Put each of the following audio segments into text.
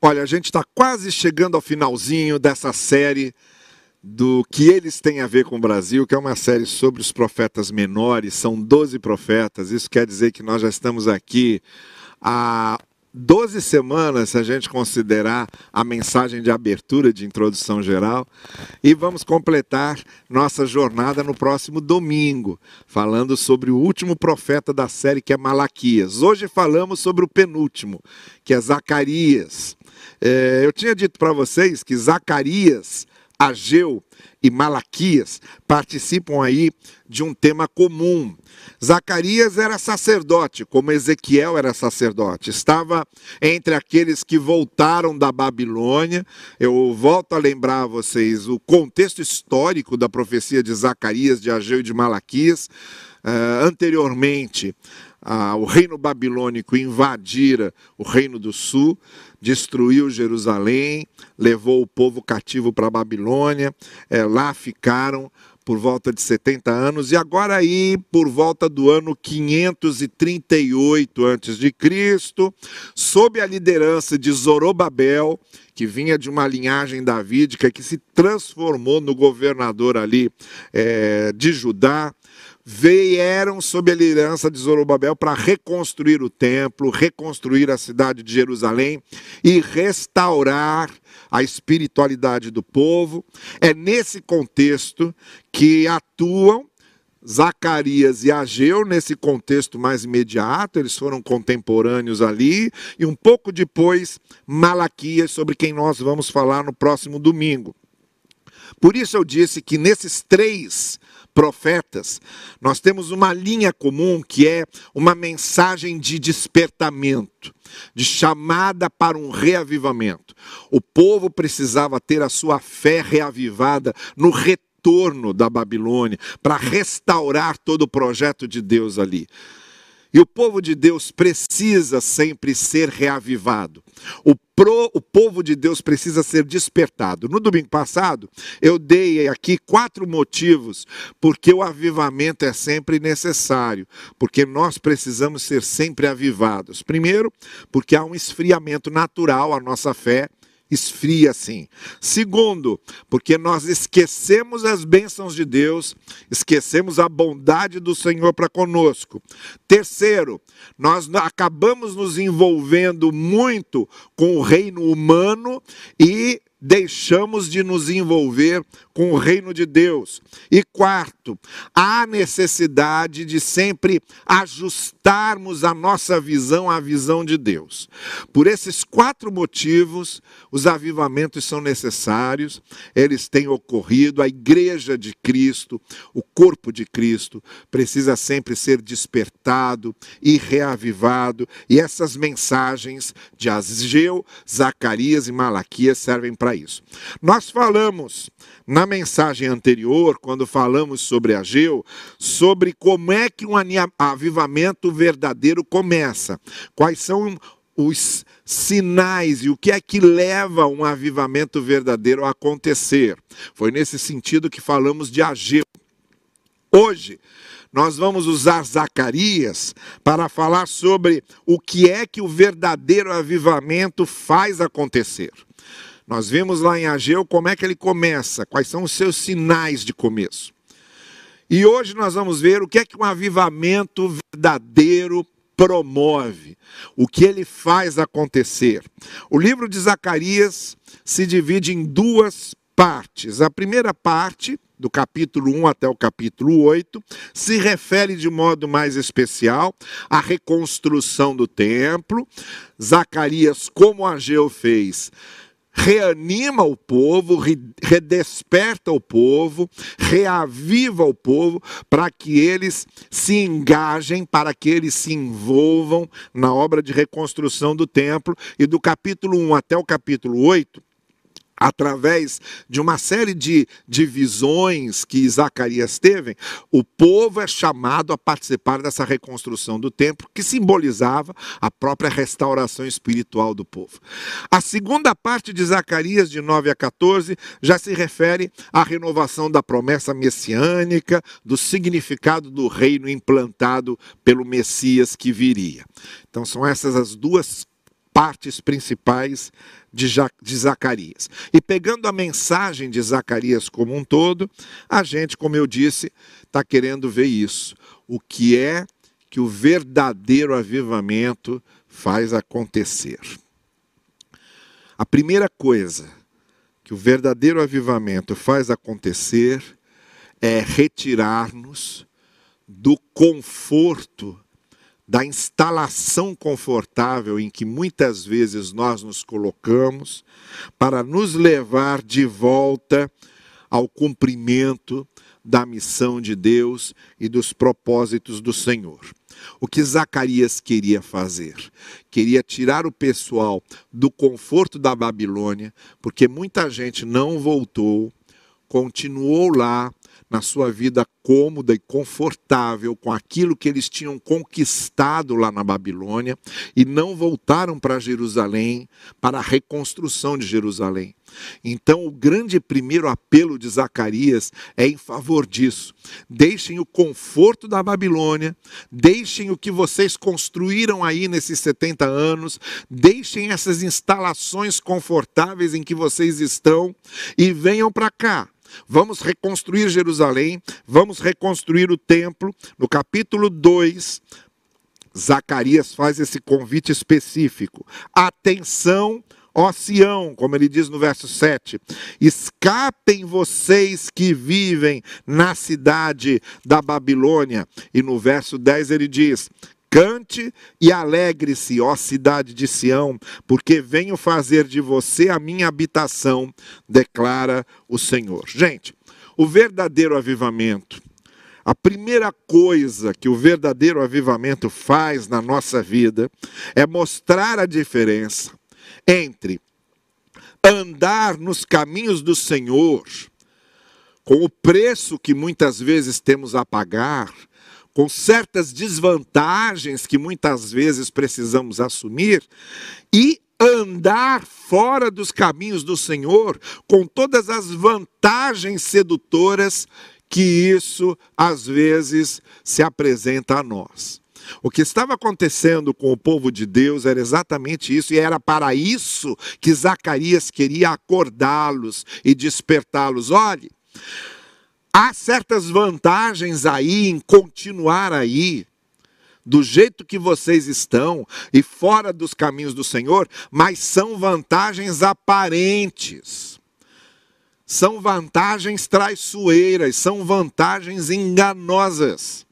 Olha, a gente está quase chegando ao finalzinho dessa série do que eles têm a ver com o Brasil, que é uma série sobre os profetas menores, são 12 profetas, isso quer dizer que nós já estamos aqui há 12 semanas, se a gente considerar a mensagem de abertura, de introdução geral, e vamos completar nossa jornada no próximo domingo, falando sobre o último profeta da série, que é Malaquias. Hoje falamos sobre o penúltimo, que é Zacarias. É, eu tinha dito para vocês que Zacarias, Ageu e Malaquias participam aí de um tema comum. Zacarias era sacerdote, como Ezequiel era sacerdote. Estava entre aqueles que voltaram da Babilônia. Eu volto a lembrar a vocês o contexto histórico da profecia de Zacarias, de Ageu e de Malaquias. Uh, anteriormente, uh, o reino babilônico invadira o reino do sul destruiu Jerusalém, levou o povo cativo para a Babilônia, é, lá ficaram por volta de 70 anos, e agora aí, por volta do ano 538 a.C., sob a liderança de Zorobabel, que vinha de uma linhagem davídica, que se transformou no governador ali é, de Judá, vieram sob a liderança de Zorobabel para reconstruir o templo, reconstruir a cidade de Jerusalém e restaurar a espiritualidade do povo. É nesse contexto que atuam Zacarias e Ageu, nesse contexto mais imediato, eles foram contemporâneos ali, e um pouco depois Malaquias, sobre quem nós vamos falar no próximo domingo. Por isso eu disse que nesses três profetas, nós temos uma linha comum que é uma mensagem de despertamento, de chamada para um reavivamento. O povo precisava ter a sua fé reavivada no retorno da Babilônia, para restaurar todo o projeto de Deus ali. E o povo de Deus precisa sempre ser reavivado. O, pro, o povo de Deus precisa ser despertado. No domingo passado, eu dei aqui quatro motivos porque o avivamento é sempre necessário, porque nós precisamos ser sempre avivados. Primeiro, porque há um esfriamento natural à nossa fé esfria assim. Segundo, porque nós esquecemos as bênçãos de Deus, esquecemos a bondade do Senhor para conosco. Terceiro, nós acabamos nos envolvendo muito com o reino humano e deixamos de nos envolver com o reino de Deus. E quarto, há necessidade de sempre ajustarmos a nossa visão à visão de Deus. Por esses quatro motivos, os avivamentos são necessários, eles têm ocorrido, a igreja de Cristo, o corpo de Cristo, precisa sempre ser despertado e reavivado, e essas mensagens de Ageu, Zacarias e Malaquias servem para isso. Nós falamos na mensagem anterior, quando falamos sobre Ageu, sobre como é que um avivamento verdadeiro começa. Quais são os sinais e o que é que leva um avivamento verdadeiro a acontecer. Foi nesse sentido que falamos de Ageu. Hoje, nós vamos usar Zacarias para falar sobre o que é que o verdadeiro avivamento faz acontecer. Nós vimos lá em Ageu como é que ele começa, quais são os seus sinais de começo. E hoje nós vamos ver o que é que um avivamento verdadeiro promove, o que ele faz acontecer. O livro de Zacarias se divide em duas partes. A primeira parte, do capítulo 1 até o capítulo 8, se refere de modo mais especial à reconstrução do templo. Zacarias, como Ageu fez, reanima o povo, redesperta o povo, reaviva o povo, para que eles se engajem, para que eles se envolvam na obra de reconstrução do templo. E do capítulo 1 até o capítulo 8, através de uma série de divisões que Zacarias teve, o povo é chamado a participar dessa reconstrução do templo, que simbolizava a própria restauração espiritual do povo. A segunda parte de Zacarias, de 9 a 14, já se refere à renovação da promessa messiânica, do significado do reino implantado pelo Messias que viria. Então, são essas as duas partes principais de, de Zacarias. E pegando a mensagem de Zacarias como um todo, a gente, como eu disse, está querendo ver isso. O que é que o verdadeiro avivamento faz acontecer. A primeira coisa que o verdadeiro avivamento faz acontecer é retirar-nos do conforto, da instalação confortável em que muitas vezes nós nos colocamos, para nos levar de volta ao cumprimento da missão de Deus e dos propósitos do Senhor. O que Zacarias queria fazer? Queria tirar o pessoal do conforto da Babilônia, porque muita gente não voltou, continuou lá na sua vida cômoda e confortável com aquilo que eles tinham conquistado lá na Babilônia e não voltaram para Jerusalém, para a reconstrução de Jerusalém. Então, o grande primeiro apelo de Zacarias é em favor disso. Deixem o conforto da Babilônia, deixem o que vocês construíram aí nesses 70 anos, deixem essas instalações confortáveis em que vocês estão e venham para cá Vamos reconstruir Jerusalém, vamos reconstruir o templo. No capítulo 2, Zacarias faz esse convite específico. Atenção, ó Sião, como ele diz no verso 7. Escapem vocês que vivem na cidade da Babilônia. E no verso 10 ele diz: Cante e alegre-se, ó cidade de Sião, porque venho fazer de você a minha habitação, declara o Senhor. Gente, o verdadeiro avivamento, a primeira coisa que o verdadeiro avivamento faz na nossa vida é mostrar a diferença entre andar nos caminhos do Senhor, com o preço que muitas vezes temos a pagar, com certas desvantagens que muitas vezes precisamos assumir e andar fora dos caminhos do Senhor com todas as vantagens sedutoras que isso às vezes se apresenta a nós. O que estava acontecendo com o povo de Deus era exatamente isso, e era para isso que Zacarias queria acordá-los e despertá-los. Olhe, há certas vantagens aí em continuar aí, do jeito que vocês estão e fora dos caminhos do Senhor, mas são vantagens aparentes. São vantagens traiçoeiras, são vantagens enganosas.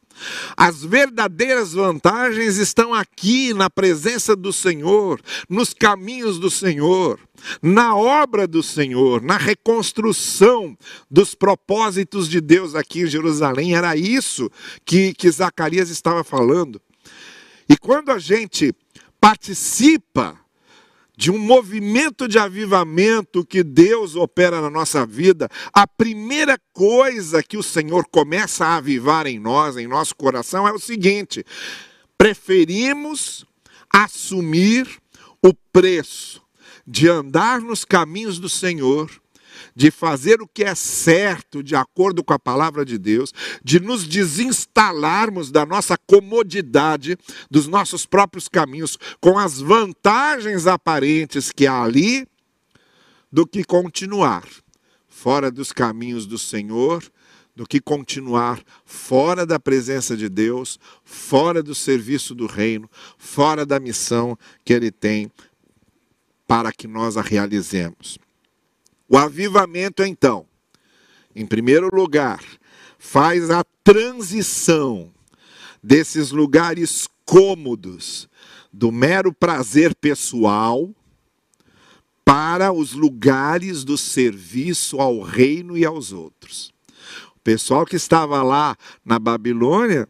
As verdadeiras vantagens estão aqui na presença do Senhor, nos caminhos do Senhor, na obra do Senhor, na reconstrução dos propósitos de Deus aqui em Jerusalém. Era isso que, que Zacarias estava falando. E quando a gente participa de um movimento de avivamento que Deus opera na nossa vida, a primeira coisa que o Senhor começa a avivar em nós, em nosso coração, é o seguinte: preferimos assumir o preço de andar nos caminhos do Senhor de fazer o que é certo de acordo com a palavra de Deus, de nos desinstalarmos da nossa comodidade, dos nossos próprios caminhos, com as vantagens aparentes que há ali, do que continuar fora dos caminhos do Senhor, do que continuar fora da presença de Deus, fora do serviço do reino, fora da missão que Ele tem para que nós a realizemos. O avivamento, então, em primeiro lugar, faz a transição desses lugares cômodos do mero prazer pessoal para os lugares do serviço ao reino e aos outros. O pessoal que estava lá na Babilônia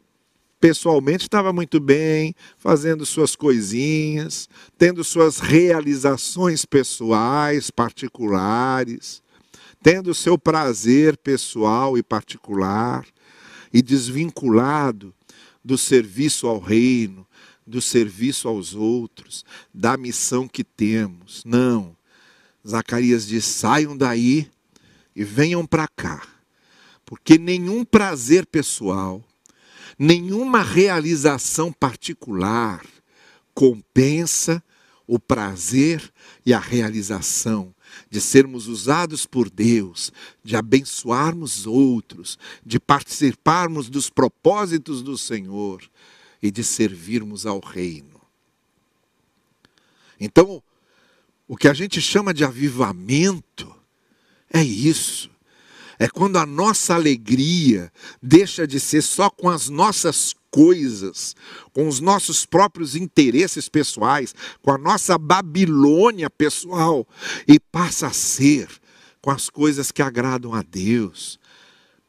pessoalmente estava muito bem, fazendo suas coisinhas, tendo suas realizações pessoais, particulares, tendo seu prazer pessoal e particular, e desvinculado do serviço ao reino, do serviço aos outros, da missão que temos. Não. Zacarias diz: saiam daí e venham para cá, porque nenhum prazer pessoal, nenhuma realização particular compensa o prazer e a realização de sermos usados por Deus, de abençoarmos outros, de participarmos dos propósitos do Senhor e de servirmos ao Reino. Então, o que a gente chama de avivamento é isso. É quando a nossa alegria deixa de ser só com as nossas coisas, com os nossos próprios interesses pessoais, com a nossa Babilônia pessoal, e passa a ser com as coisas que agradam a Deus,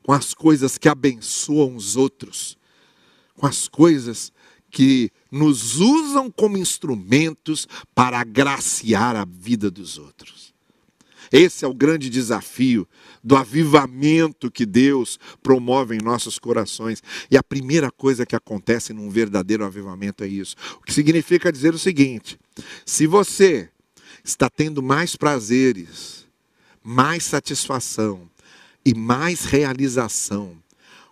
com as coisas que abençoam os outros, com as coisas que nos usam como instrumentos para agraciar a vida dos outros. Esse é o grande desafio do avivamento que Deus promove em nossos corações. E a primeira coisa que acontece num verdadeiro avivamento é isso. O que significa dizer o seguinte: se você está tendo mais prazeres, mais satisfação e mais realização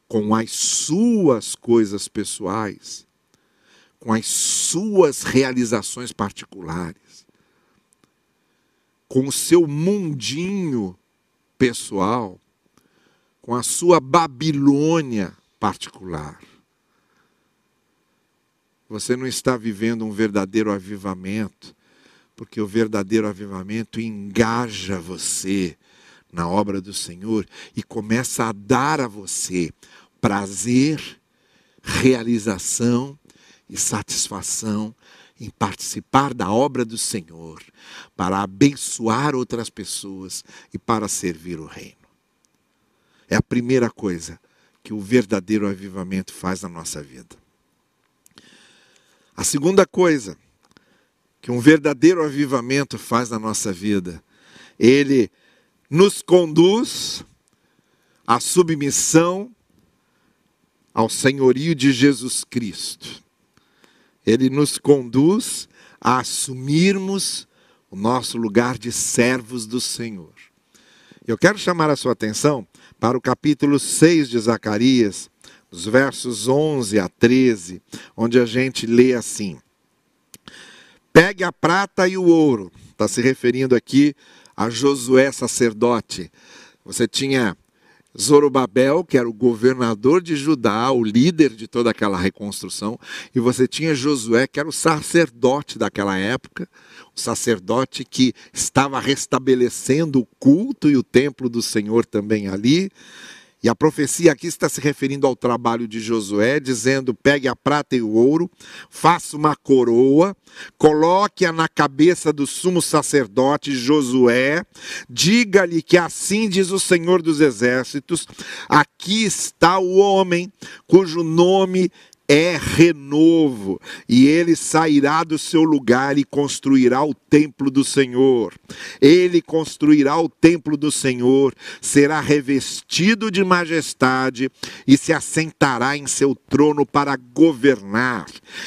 com as suas coisas pessoais, com as suas realizações particulares, com o seu mundinho pessoal, com a sua Babilônia particular. Você não está vivendo um verdadeiro avivamento, porque o verdadeiro avivamento engaja você na obra do Senhor e começa a dar a você prazer, realização e satisfação em participar da obra do Senhor, para abençoar outras pessoas e para servir o reino. É a primeira coisa que o verdadeiro avivamento faz na nossa vida. A segunda coisa que um verdadeiro avivamento faz na nossa vida, ele nos conduz à submissão ao senhorio de Jesus Cristo ele nos conduz a assumirmos o nosso lugar de servos do Senhor. Eu quero chamar a sua atenção para o capítulo 6 de Zacarias, os versos 11 a 13, onde a gente lê assim: Pegue a prata e o ouro, está se referindo aqui a Josué sacerdote. Você tinha Zorobabel, que era o governador de Judá, o líder de toda aquela reconstrução, e você tinha Josué, que era o sacerdote daquela época, o sacerdote que estava restabelecendo o culto e o templo do Senhor também ali. E a profecia aqui está se referindo ao trabalho de Josué, dizendo: pegue a prata e o ouro, faça uma coroa, coloque-a na cabeça do sumo sacerdote Josué, diga-lhe que assim diz o Senhor dos Exércitos: aqui está o homem cujo nome é renovo, e ele sairá do seu lugar e construirá o templo do Senhor. Ele construirá o templo do Senhor, será revestido de majestade e se assentará em seu trono para governar.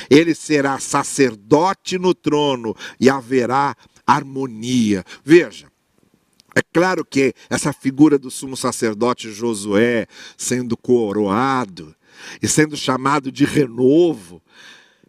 Ele será sacerdote no trono e haverá harmonia. Veja, é claro que essa figura do sumo sacerdote Josué sendo coroado, e sendo chamado de renovo,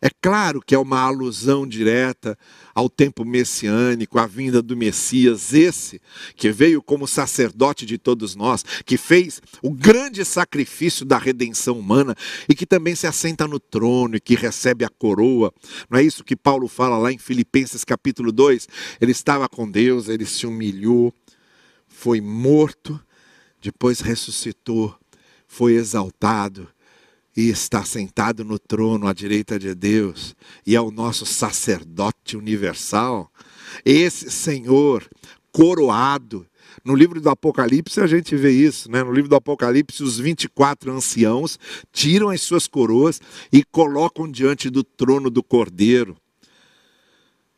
é claro que é uma alusão direta ao tempo messiânico, à vinda do Messias, esse que veio como sacerdote de todos nós, que fez o grande sacrifício da redenção humana e que também se assenta no trono e que recebe a coroa. Não é isso que Paulo fala lá em Filipenses capítulo 2? Ele estava com Deus, ele se humilhou, foi morto, depois ressuscitou, foi exaltado e está sentado no trono à direita de Deus e é o nosso sacerdote universal. Esse Senhor coroado. No livro do Apocalipse a gente vê isso, né? No livro do Apocalipse, os 24 anciãos tiram as suas coroas e colocam diante do trono do Cordeiro.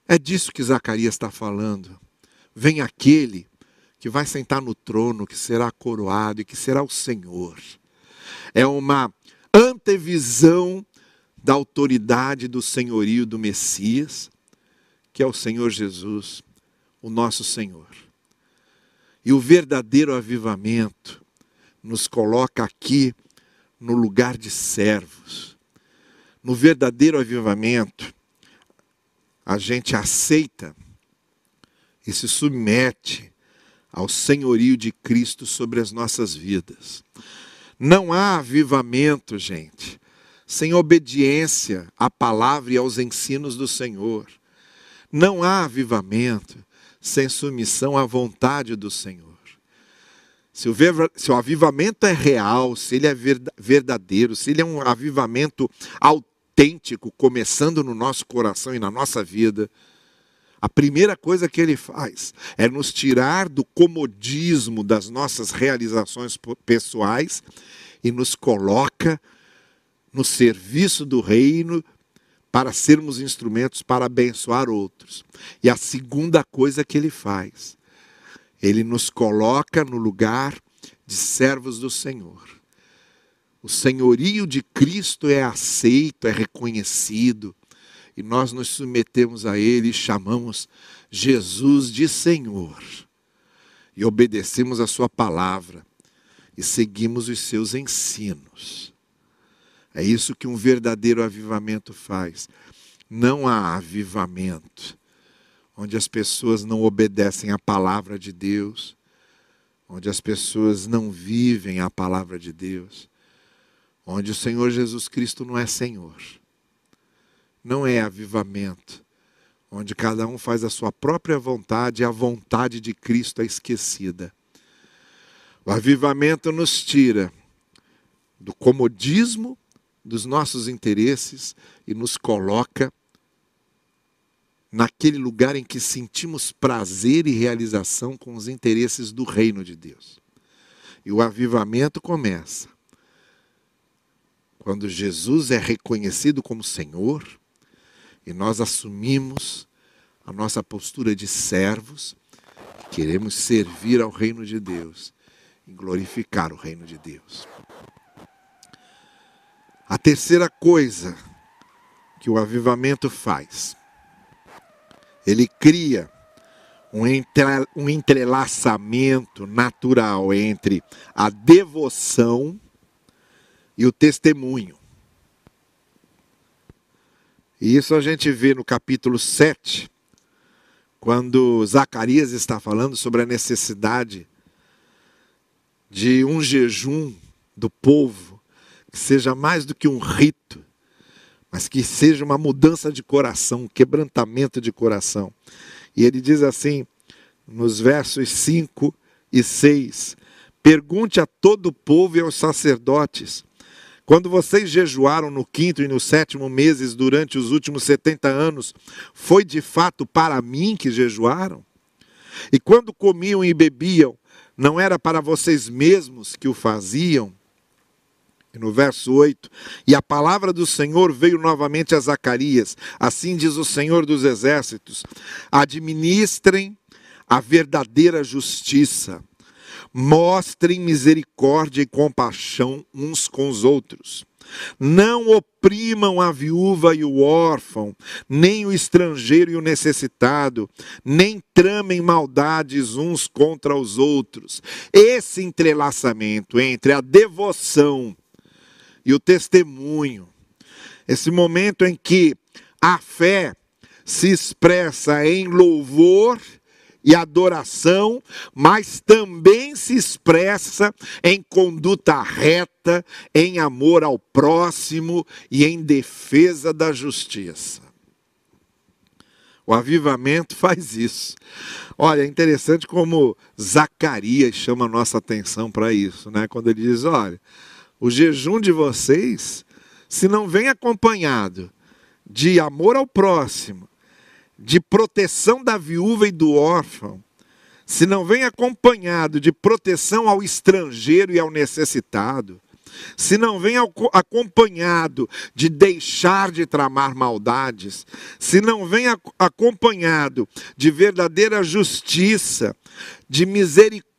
É disso que Zacarias está falando. Vem aquele que vai sentar no trono, que será coroado e que será o Senhor. É uma antevisão da autoridade do senhorio do Messias, que é o Senhor Jesus, o nosso Senhor. E o verdadeiro avivamento nos coloca aqui no lugar de servos. No verdadeiro avivamento, a gente aceita e se submete ao senhorio de Cristo sobre as nossas vidas. Não há avivamento, gente, sem obediência à palavra e aos ensinos do Senhor. Não há avivamento sem submissão à vontade do Senhor. Se o, se o avivamento é real, se ele é verdadeiro, se ele é um avivamento autêntico, começando no nosso coração e na nossa vida, a primeira coisa que ele faz é nos tirar do comodismo das nossas realizações pessoais e nos coloca no serviço do reino para sermos instrumentos para abençoar outros. E a segunda coisa que ele faz, ele nos coloca no lugar de servos do Senhor. O senhorio de Cristo é aceito, é reconhecido, e nós nos submetemos a Ele e chamamos Jesus de Senhor, e obedecemos a Sua palavra, e seguimos os seus ensinos. É isso que um verdadeiro avivamento faz. Não há avivamento onde as pessoas não obedecem à palavra de Deus, onde as pessoas não vivem a palavra de Deus, onde o Senhor Jesus Cristo não é Senhor. Não é avivamento, onde cada um faz a sua própria vontade e a vontade de Cristo é esquecida. O avivamento nos tira do comodismo dos nossos interesses e nos coloca naquele lugar em que sentimos prazer e realização com os interesses do reino de Deus. E o avivamento começa quando Jesus é reconhecido como Senhor e nós assumimos a nossa postura de servos, queremos servir ao reino de Deus e glorificar o reino de Deus. A terceira coisa que o avivamento faz, ele cria um, um entrelaçamento natural entre a devoção e o testemunho. E isso a gente vê no capítulo 7, quando Zacarias está falando sobre a necessidade de um jejum do povo que seja mais do que um rito, mas que seja uma mudança de coração, um quebrantamento de coração. E ele diz assim, nos versos 5 e 6: Pergunte a todo o povo e aos sacerdotes. Quando vocês jejuaram no quinto e no sétimo meses durante os últimos 70 anos, foi de fato para mim que jejuaram? E quando comiam e bebiam, não era para vocês mesmos que o faziam? E no verso 8: E a palavra do Senhor veio novamente a Zacarias, assim diz o Senhor dos Exércitos: administrem a verdadeira justiça, mostrem misericórdia e compaixão uns com os outros. Não oprimam a viúva e o órfão, nem o estrangeiro e o necessitado, nem tramem maldades uns contra os outros. Esse entrelaçamento entre a devoção e o testemunho. Esse momento em que a fé se expressa em louvor e adoração, mas também se expressa em conduta reta, em amor ao próximo e em defesa da justiça. O avivamento faz isso. Olha, é interessante como Zacarias chama a nossa atenção para isso, né? Quando ele diz: olha, o jejum de vocês, se não vem acompanhado de amor ao próximo, de proteção da viúva e do órfão, se não vem acompanhado de proteção ao estrangeiro e ao necessitado, se não vem acompanhado de deixar de tramar maldades, se não vem acompanhado de verdadeira justiça, de misericórdia,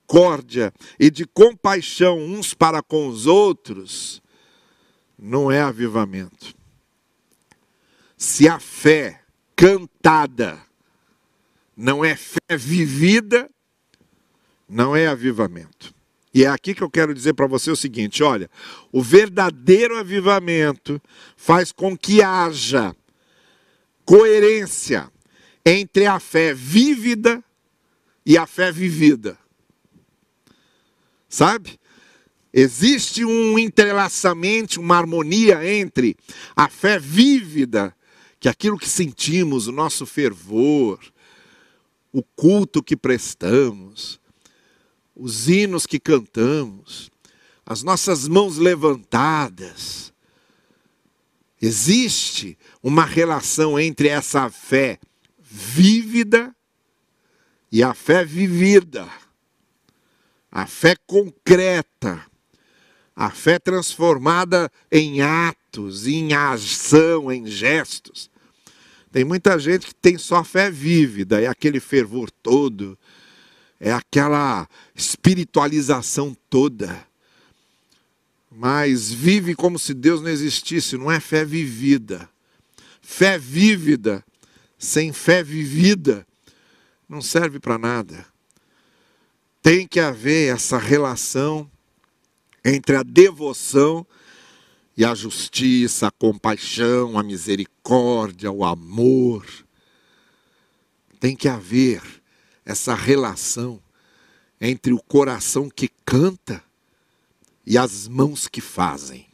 e de compaixão uns para com os outros, não é avivamento. Se a fé cantada não é fé vivida, não é avivamento. E é aqui que eu quero dizer para você o seguinte: olha, o verdadeiro avivamento faz com que haja coerência entre a fé vívida e a fé vivida. Sabe? Existe um entrelaçamento, uma harmonia entre a fé vívida, que aquilo que sentimos, o nosso fervor, o culto que prestamos, os hinos que cantamos, as nossas mãos levantadas. Existe uma relação entre essa fé vívida e a fé vivida, a fé concreta, a fé transformada em atos, em ação, em gestos. Tem muita gente que tem só fé vívida, é aquele fervor todo, é aquela espiritualização toda. Mas vive como se Deus não existisse, não é fé vivida. Fé vívida, sem fé vivida, não serve para nada. Tem que haver essa relação entre a devoção e a justiça, a compaixão, a misericórdia, o amor. Tem que haver essa relação entre o coração que canta e as mãos que fazem.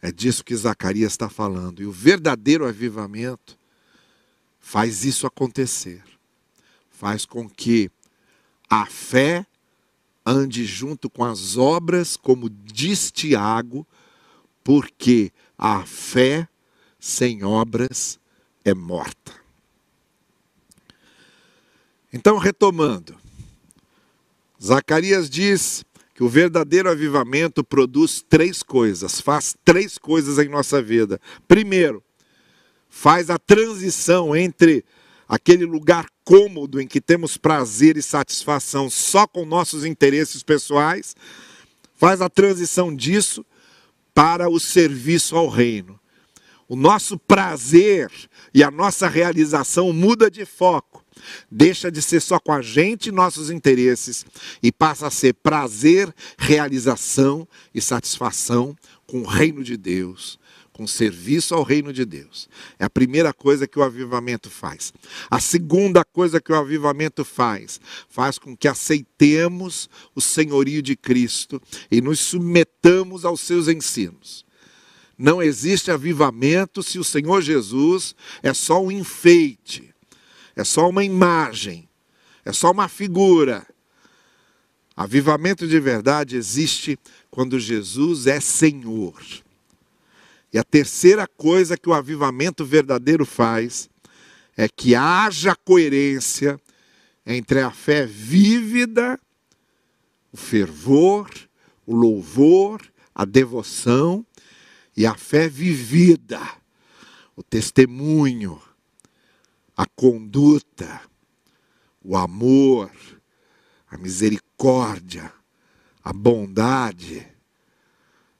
É disso que Zacarias está falando. E o verdadeiro avivamento faz isso acontecer faz com que a fé ande junto com as obras, como diz Tiago, porque a fé sem obras é morta. Então, retomando, Zacarias diz que o verdadeiro avivamento produz três coisas, faz três coisas em nossa vida. Primeiro, faz a transição entre aquele lugar cômodo em que temos prazer e satisfação só com nossos interesses pessoais, faz a transição disso para o serviço ao reino. O nosso prazer e a nossa realização muda de foco. Deixa de ser só com a gente e nossos interesses e passa a ser prazer, realização e satisfação com o reino de Deus, com serviço ao reino de Deus. É a primeira coisa que o avivamento faz. A segunda coisa que o avivamento faz, faz com que aceitemos o senhorio de Cristo e nos submetamos aos seus ensinos. Não existe avivamento se o Senhor Jesus é só um enfeite, é só uma imagem, é só uma figura. Avivamento de verdade existe quando Jesus é Senhor. E a terceira coisa que o avivamento verdadeiro faz é que haja coerência entre a fé vívida, o fervor, o louvor, a devoção e a fé vivida, o testemunho, a conduta, o amor, a misericórdia, a bondade,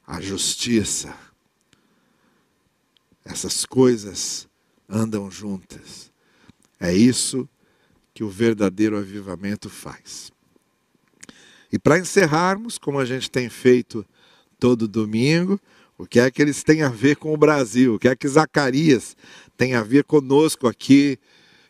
a justiça. Essas coisas andam juntas. É isso que o verdadeiro avivamento faz. E para encerrarmos, como a gente tem feito todo domingo, o que é que eles têm a ver com o Brasil? O que é que Zacarias tem a ver conosco aqui,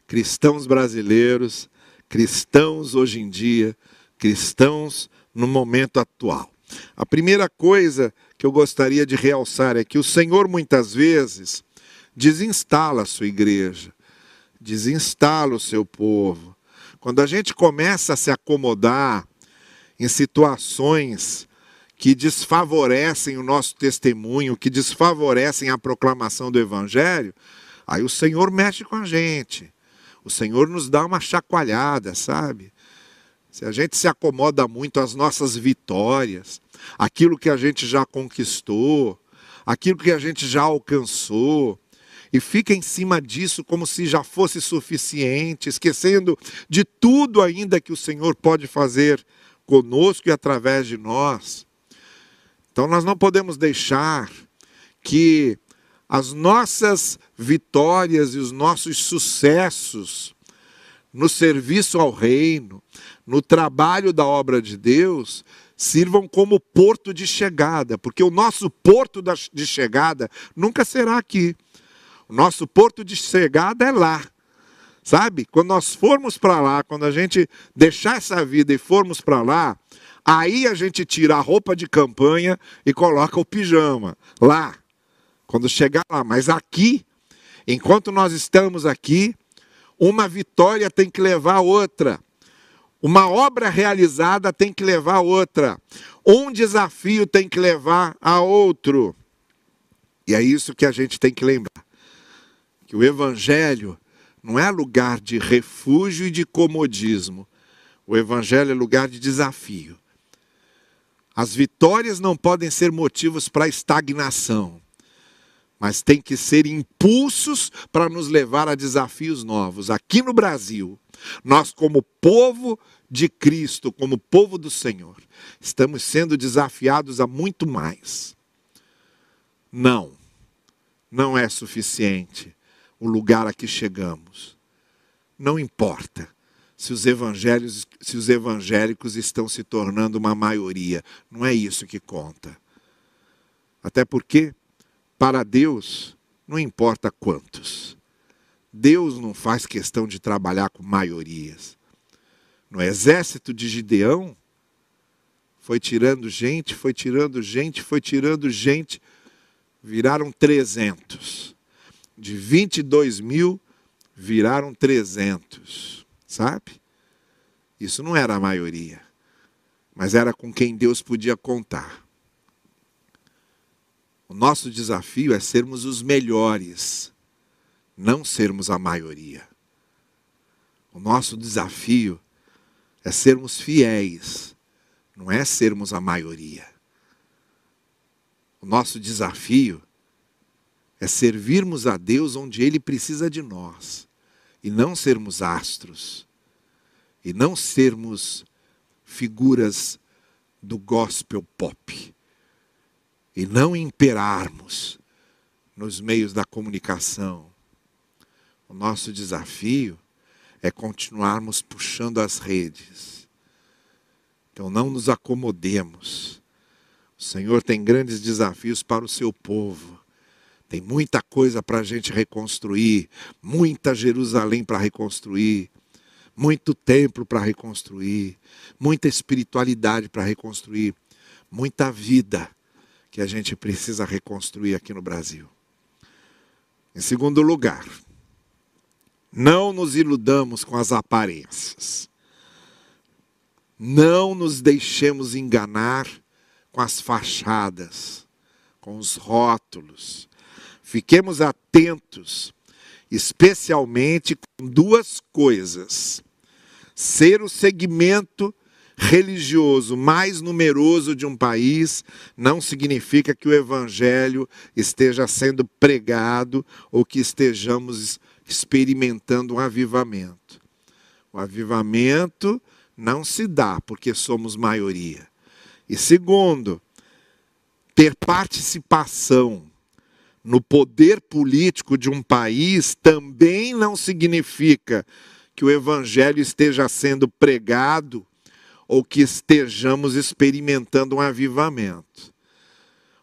cristãos brasileiros, cristãos hoje em dia, cristãos no momento atual? A primeira coisa que eu gostaria de realçar é que o Senhor muitas vezes desinstala a sua igreja, desinstala o seu povo. Quando a gente começa a se acomodar em situações que desfavorecem o nosso testemunho, que desfavorecem a proclamação do Evangelho, aí o Senhor mexe com a gente. O Senhor nos dá uma chacoalhada, sabe? Se a gente se acomoda muito às nossas vitórias, aquilo que a gente já conquistou, aquilo que a gente já alcançou, e fica em cima disso como se já fosse suficiente, esquecendo de tudo ainda que o Senhor pode fazer conosco e através de nós. Então nós não podemos deixar que as nossas vitórias e os nossos sucessos no serviço ao reino, no trabalho da obra de Deus, sirvam como porto de chegada, porque o nosso porto de chegada nunca será aqui. O nosso porto de chegada é lá. Sabe? Quando nós formos para lá, quando a gente deixar essa vida e formos para lá, aí a gente tira a roupa de campanha e coloca o pijama lá. Quando chegar lá, mas aqui, enquanto nós estamos aqui, uma vitória tem que levar a outra. Uma obra realizada tem que levar a outra. Um desafio tem que levar a outro. E é isso que a gente tem que lembrar. Que o evangelho não é lugar de refúgio e de comodismo. O Evangelho é lugar de desafio. As vitórias não podem ser motivos para estagnação, mas tem que ser impulsos para nos levar a desafios novos. Aqui no Brasil, nós, como povo de Cristo, como povo do Senhor, estamos sendo desafiados a muito mais. Não, não é suficiente o lugar a que chegamos. Não importa se os evangelhos, se os evangélicos estão se tornando uma maioria, não é isso que conta. Até porque para Deus não importa quantos. Deus não faz questão de trabalhar com maiorias. No exército de Gideão, foi tirando gente, foi tirando gente, foi tirando gente, viraram 300 de 22 mil viraram 300, sabe? Isso não era a maioria, mas era com quem Deus podia contar. O nosso desafio é sermos os melhores, não sermos a maioria. O nosso desafio é sermos fiéis, não é sermos a maioria. O nosso desafio é servirmos a Deus onde Ele precisa de nós, e não sermos astros, e não sermos figuras do gospel pop, e não imperarmos nos meios da comunicação. O nosso desafio é continuarmos puxando as redes. Então não nos acomodemos. O Senhor tem grandes desafios para o seu povo. Tem muita coisa para a gente reconstruir, muita Jerusalém para reconstruir, muito templo para reconstruir, muita espiritualidade para reconstruir, muita vida que a gente precisa reconstruir aqui no Brasil. Em segundo lugar, não nos iludamos com as aparências. Não nos deixemos enganar com as fachadas, com os rótulos, Fiquemos atentos, especialmente com duas coisas: ser o segmento religioso mais numeroso de um país não significa que o evangelho esteja sendo pregado ou que estejamos experimentando um avivamento. O avivamento não se dá porque somos maioria. E segundo, ter participação no poder político de um país também não significa que o evangelho esteja sendo pregado ou que estejamos experimentando um avivamento.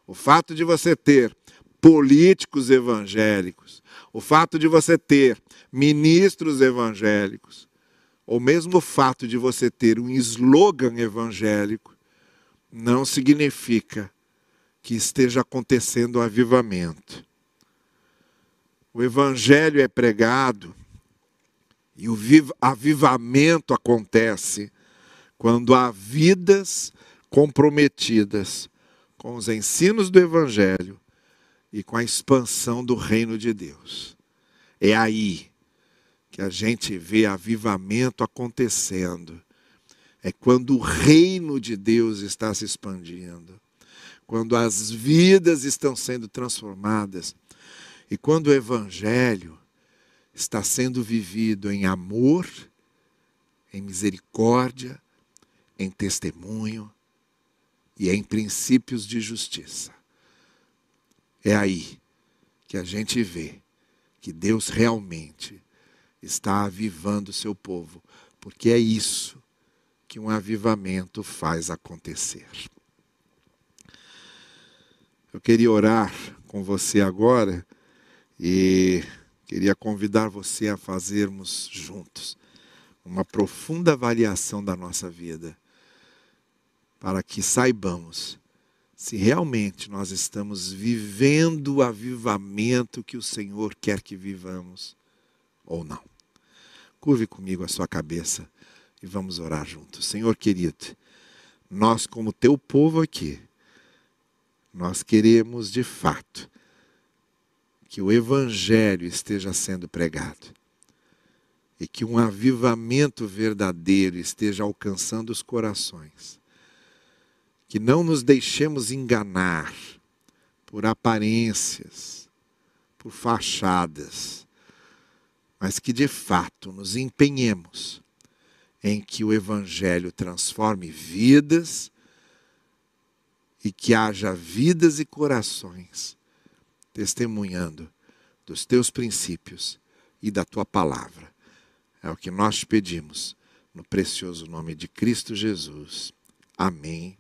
O fato de você ter políticos evangélicos, o fato de você ter ministros evangélicos, ou mesmo o fato de você ter um slogan evangélico, não significa que esteja acontecendo o um avivamento. O evangelho é pregado e o avivamento acontece quando há vidas comprometidas com os ensinos do evangelho e com a expansão do reino de Deus. É aí que a gente vê avivamento acontecendo. É quando o reino de Deus está se expandindo quando as vidas estão sendo transformadas e quando o Evangelho está sendo vivido em amor, em misericórdia, em testemunho e em princípios de justiça. É aí que a gente vê que Deus realmente está avivando o seu povo, porque é isso que um avivamento faz acontecer. Eu queria orar com você agora e queria convidar você a fazermos juntos uma profunda avaliação da nossa vida, para que saibamos se realmente nós estamos vivendo o avivamento que o Senhor quer que vivamos ou não. Curve comigo a sua cabeça e vamos orar juntos. Senhor querido, nós, como teu povo aqui, nós queremos de fato que o Evangelho esteja sendo pregado e que um avivamento verdadeiro esteja alcançando os corações. Que não nos deixemos enganar por aparências, por fachadas, mas que de fato nos empenhemos em que o Evangelho transforme vidas e que haja vidas e corações testemunhando dos teus princípios e da tua palavra. É o que nós te pedimos, no precioso nome de Cristo Jesus. Amém